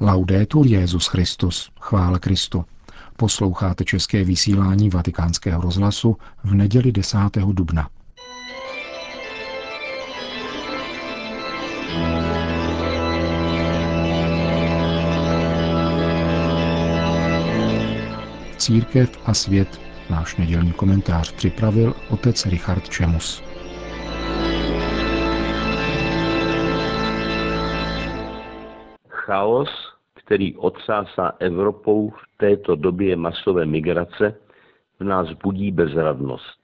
Laudetur Jezus Christus, chvála Kristu. Posloucháte české vysílání Vatikánského rozhlasu v neděli 10. dubna. Církev a svět náš nedělní komentář připravil otec Richard Čemus. chaos, který odsásá Evropou v této době masové migrace, v nás budí bezradnost.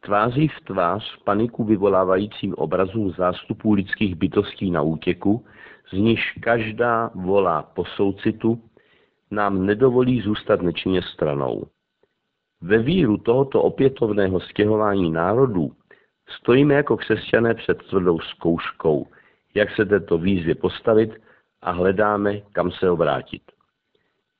Tváří v tvář paniku vyvolávajícím obrazům zástupů lidských bytostí na útěku, z níž každá volá po soucitu, nám nedovolí zůstat nečinně stranou. Ve víru tohoto opětovného stěhování národů stojíme jako křesťané před tvrdou zkouškou, jak se této výzvě postavit a hledáme, kam se obrátit.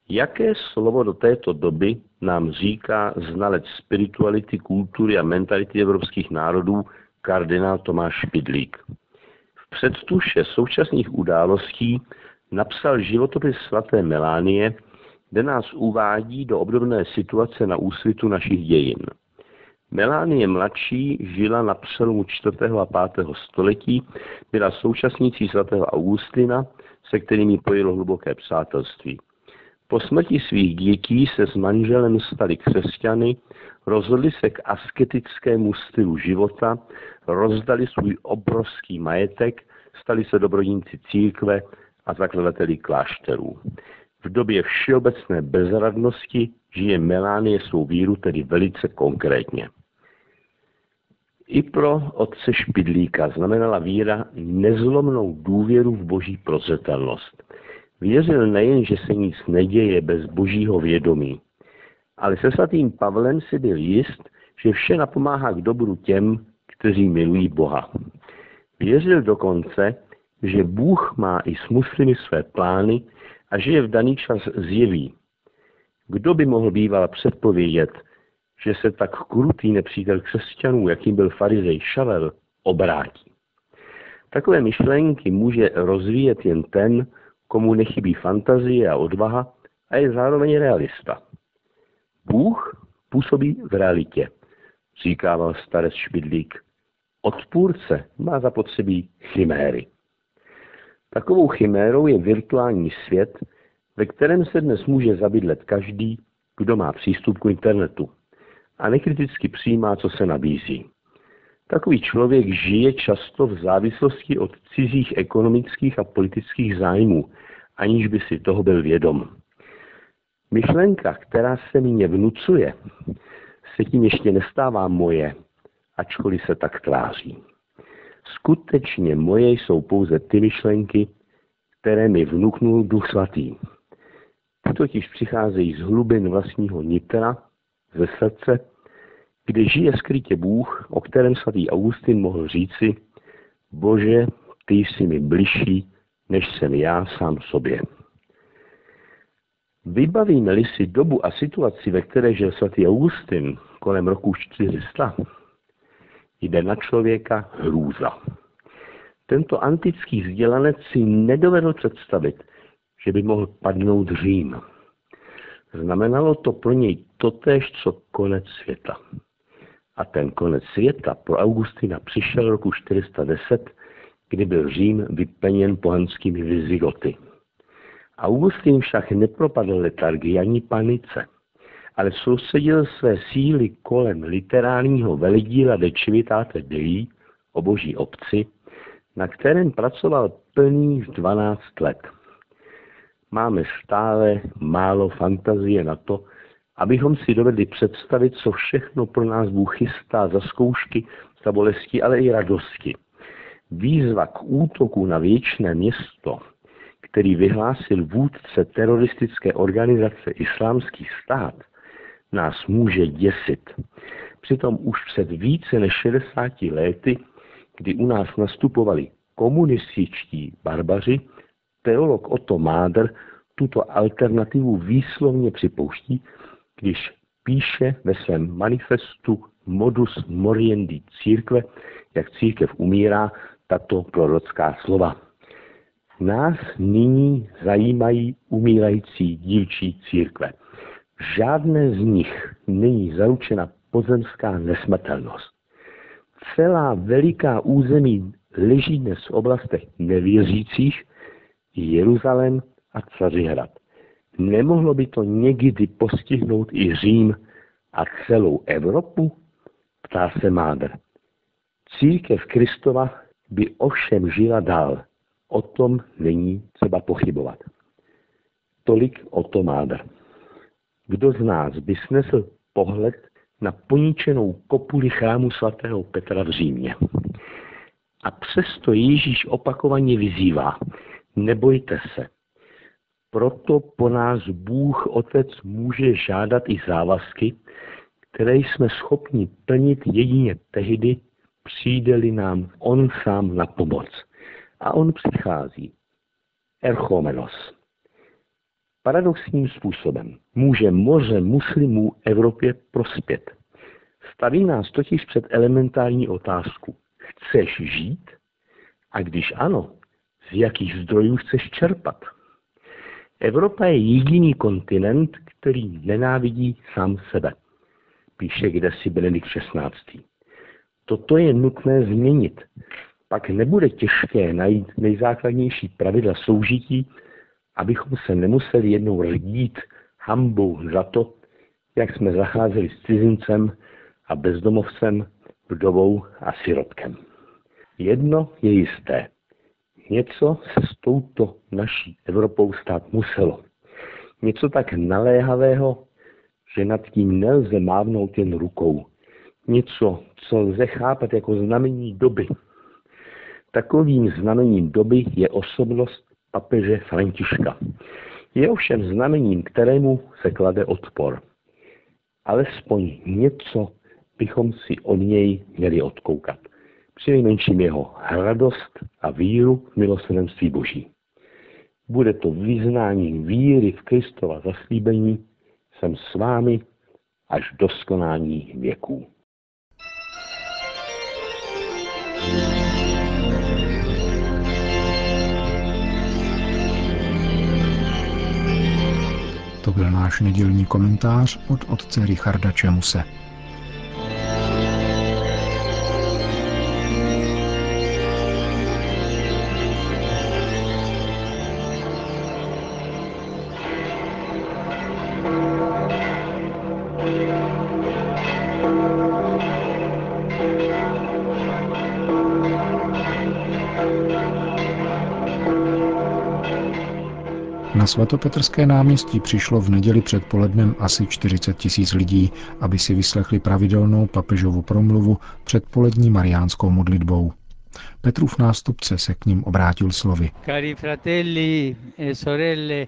Jaké slovo do této doby nám říká znalec spirituality, kultury a mentality evropských národů kardinál Tomáš Špidlík? V předtuše současných událostí napsal životopis svaté Melánie, kde nás uvádí do obdobné situace na úsvitu našich dějin. Melánie mladší žila na přelomu 4. a 5. století, byla současnící svatého Augustina se kterými pojilo hluboké přátelství. Po smrti svých dětí se s manželem stali křesťany, rozhodli se k asketickému stylu života, rozdali svůj obrovský majetek, stali se dobrodníci církve a zakladateli klášterů. V době všeobecné bezradnosti žije Melánie svou víru tedy velice konkrétně. I pro otce Špidlíka znamenala víra nezlomnou důvěru v boží prozřetelnost. Věřil nejen, že se nic neděje bez božího vědomí, ale se svatým Pavlem si byl jist, že vše napomáhá k dobru těm, kteří milují Boha. Věřil dokonce, že Bůh má i s muslimy své plány a že je v daný čas zjeví. Kdo by mohl býval předpovědět, že se tak krutý nepřítel křesťanů, jakým byl farizej Šavel, obrátí. Takové myšlenky může rozvíjet jen ten, komu nechybí fantazie a odvaha a je zároveň realista. Bůh působí v realitě, říkával starec Špidlík. Odpůrce má zapotřebí chiméry. Takovou chimérou je virtuální svět, ve kterém se dnes může zabydlet každý, kdo má přístup k internetu a nekriticky přijímá, co se nabízí. Takový člověk žije často v závislosti od cizích ekonomických a politických zájmů, aniž by si toho byl vědom. Myšlenka, která se mě vnucuje, se tím ještě nestává moje, ačkoliv se tak tváří. Skutečně moje jsou pouze ty myšlenky, které mi vnuknul Duch Svatý. Ty totiž přicházejí z hlubin vlastního nitra ze srdce, kde žije skrytě Bůh, o kterém svatý Augustin mohl říci, Bože, ty jsi mi bližší, než jsem já sám sobě. Vybavíme-li si dobu a situaci, ve které žil svatý Augustin kolem roku 400, jde na člověka hrůza. Tento antický vzdělanec si nedovedl představit, že by mohl padnout Řím. Znamenalo to pro něj totéž, co konec světa. A ten konec světa pro Augustina přišel roku 410, kdy byl Řím vyplněn pohanskými vizigoty. Augustin však nepropadl letargii ani panice, ale soustředil své síly kolem literárního veledíla De Civitate Dei o boží obci, na kterém pracoval plných 12 let. Máme stále málo fantazie na to, abychom si dovedli představit, co všechno pro nás Bůh chystá za zkoušky, za bolesti, ale i radosti. Výzva k útoku na věčné město, který vyhlásil vůdce teroristické organizace Islámský stát, nás může děsit. Přitom už před více než 60 lety, kdy u nás nastupovali komunističtí barbaři, teolog Otto Máder tuto alternativu výslovně připouští když píše ve svém manifestu Modus Moriendi církve, jak církev umírá, tato prorocká slova. Nás nyní zajímají umírající dívčí církve. Žádné z nich není zaručena pozemská nesmrtelnost. Celá veliká území leží dnes v oblastech nevěřících, Jeruzalém a Cařihrad. Nemohlo by to někdy postihnout i Řím a celou Evropu? Ptá se Mádr. Církev Kristova by ovšem žila dál. O tom není třeba pochybovat. Tolik o to Mádr. Kdo z nás by snesl pohled na poničenou kopuli chrámu svatého Petra v Římě? A přesto Ježíš opakovaně vyzývá, nebojte se. Proto po nás Bůh Otec může žádat i závazky, které jsme schopni plnit jedině tehdy, přijde-li nám On sám na pomoc. A On přichází. Erchomenos. Paradoxním způsobem může moře muslimů Evropě prospět. Staví nás totiž před elementární otázku. Chceš žít? A když ano, z jakých zdrojů chceš čerpat? Evropa je jediný kontinent, který nenávidí sám sebe, píše kdesi Benedikt XVI. Toto je nutné změnit. Pak nebude těžké najít nejzákladnější pravidla soužití, abychom se nemuseli jednou rdít hambou za to, jak jsme zacházeli s cizincem a bezdomovcem, vdovou a sirotkem. Jedno je jisté. Něco se s touto naší Evropou stát muselo. Něco tak naléhavého, že nad tím nelze mávnout jen rukou. Něco, co lze chápat jako znamení doby. Takovým znamením doby je osobnost papeže Františka. Je ovšem znamením, kterému se klade odpor. Alespoň něco bychom si od něj měli odkoukat přinejmenším jeho radost a víru v milosrdenství Boží. Bude to vyznání víry v Kristova zaslíbení, jsem s vámi až do skonání věků. To byl náš nedělní komentář od otce Richarda Čemuse. Svatopetrské náměstí přišlo v neděli předpolednem asi 40 tisíc lidí, aby si vyslechli pravidelnou papežovu promluvu před polední mariánskou modlitbou. Petrův nástupce se k ním obrátil slovy. Cari fratelli e sorelle,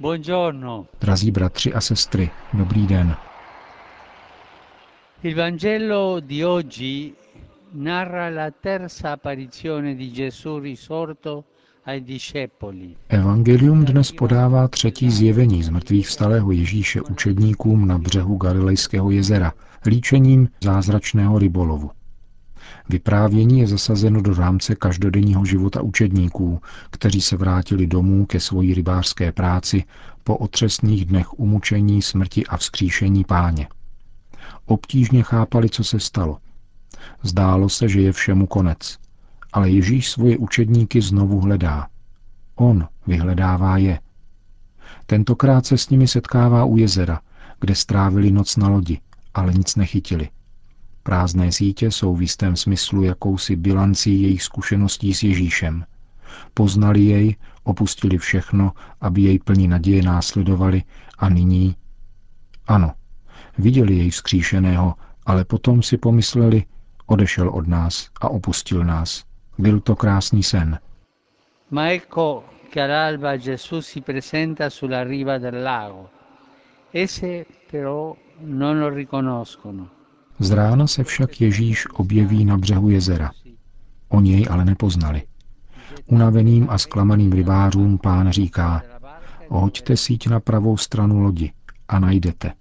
buongiorno. Drazí bratři a sestry, dobrý den. Il Vangelo di oggi narra la terza apparizione di Gesù risorto Evangelium dnes podává třetí zjevení z mrtvých vstalého Ježíše učedníkům na břehu Galilejského jezera, líčením zázračného rybolovu. Vyprávění je zasazeno do rámce každodenního života učedníků, kteří se vrátili domů ke svojí rybářské práci po otřesných dnech umučení, smrti a vzkříšení páně. Obtížně chápali, co se stalo. Zdálo se, že je všemu konec – ale Ježíš svoje učedníky znovu hledá. On vyhledává je. Tentokrát se s nimi setkává u jezera, kde strávili noc na lodi, ale nic nechytili. Prázdné sítě jsou v jistém smyslu jakousi bilancí jejich zkušeností s Ježíšem. Poznali jej, opustili všechno, aby jej plní naděje následovali a nyní... Ano, viděli jej vzkříšeného, ale potom si pomysleli, odešel od nás a opustil nás. Byl to krásný sen. Ma ecco che all'alba Gesù si presenta sulla riva del lago. Esse però non lo riconoscono. Z rána se však Ježíš objeví na břehu jezera. Oni jej ale nepoznali. Unaveným a zklamaným rybářům pán říká, hoďte síť na pravou stranu lodi a najdete.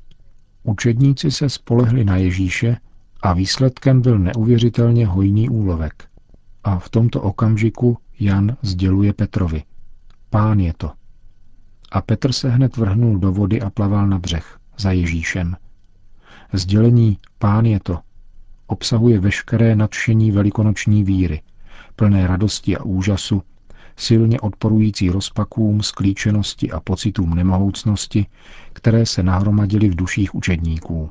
Učedníci se spolehli na Ježíše a výsledkem byl neuvěřitelně hojný úlovek. A v tomto okamžiku Jan sděluje Petrovi. pán je to. A Petr se hned vrhnul do vody a plaval na břeh za Ježíšem. Sdělení pán je to obsahuje veškeré nadšení velikonoční víry, plné radosti a úžasu, silně odporující rozpakům, sklíčenosti a pocitům nemohoucnosti, které se nahromadily v duších učedníků.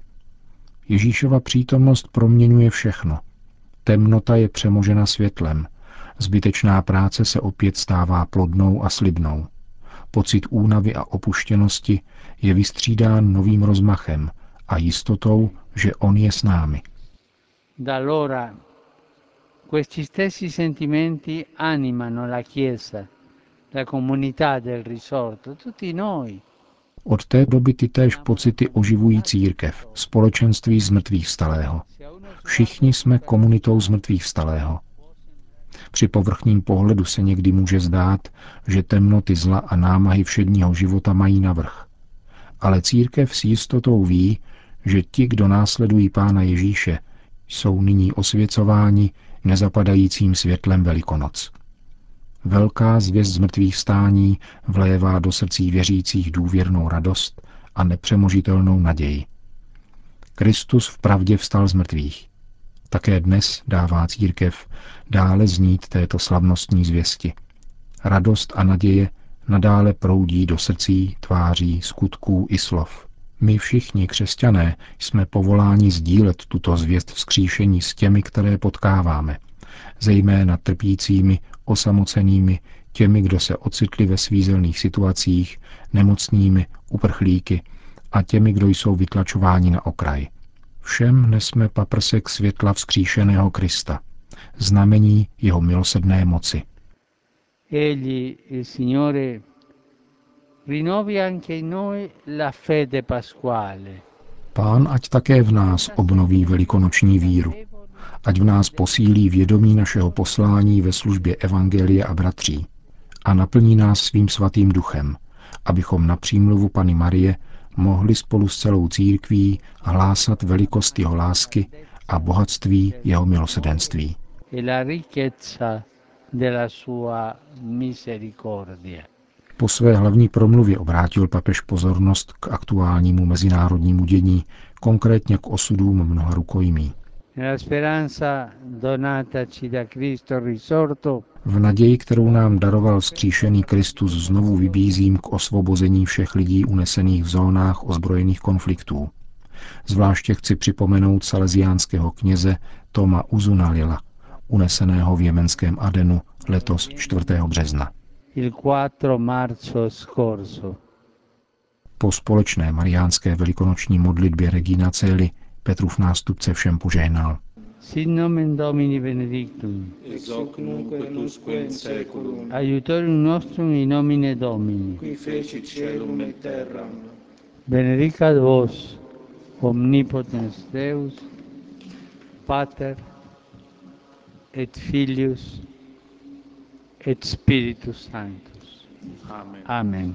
Ježíšova přítomnost proměňuje všechno. Temnota je přemožena světlem, zbytečná práce se opět stává plodnou a slibnou. Pocit únavy a opuštěnosti je vystřídán novým rozmachem a jistotou, že On je s námi. Da allora questi stessi sentimenti animano la Chiesa, la comunità del risorto, tutti noi. Od té doby ty též pocity oživují církev, společenství zmrtvých vstalého. Všichni jsme komunitou zmrtvých vstalého. Při povrchním pohledu se někdy může zdát, že temnoty zla a námahy všedního života mají navrh. Ale církev s jistotou ví, že ti, kdo následují Pána Ježíše, jsou nyní osvěcováni nezapadajícím světlem Velikonoc. Velká zvěst z mrtvých stání vlévá do srdcí věřících důvěrnou radost a nepřemožitelnou naději. Kristus v pravdě vstal z mrtvých. Také dnes dává církev dále znít této slavnostní zvěsti. Radost a naděje nadále proudí do srdcí, tváří, skutků i slov. My všichni křesťané jsme povoláni sdílet tuto zvěst vzkříšení s těmi, které potkáváme, zejména trpícími, osamocenými, těmi, kdo se ocitli ve svízelných situacích, nemocnými, uprchlíky a těmi, kdo jsou vytlačováni na okraj. Všem nesme paprsek světla vzkříšeného Krista, znamení jeho milosedné moci. Egli, il Signore, rinnovi anche in noi la fede pasquale. Pán ať také v nás obnoví velikonoční víru. Ať v nás posílí vědomí našeho poslání ve službě Evangelia a bratří a naplní nás svým svatým duchem, abychom na přímluvu Pany Marie mohli spolu s celou církví hlásat velikost jeho lásky a bohatství jeho milosedenství. e. Po své hlavní promluvě obrátil papež pozornost k aktuálnímu mezinárodnímu dění, konkrétně k osudům mnoha rukojmí. Nella speranza donataci da Cristo risorto, V naději, kterou nám daroval vzkříšený Kristus, znovu vybízím k osvobození všech lidí unesených v zónách ozbrojených konfliktů. Zvláště chci připomenout salesiánského kněze Toma Uzunalila, uneseného v jemenském Adenu letos 4. března. il 4 marzo scorso. Po společné mariánské velikonoční modlitbě Regina Celi Petrův nástupce všem požehnal. Sin nomen Domini benedictum, ex hoc nunc et usque in seculum, aiutorium nostrum in nomine Domini. qui feci celum et terram, Benedicat vos, omnipotens Deus, Pater et Filius et Spiritus Sanctus. Amen. Amen.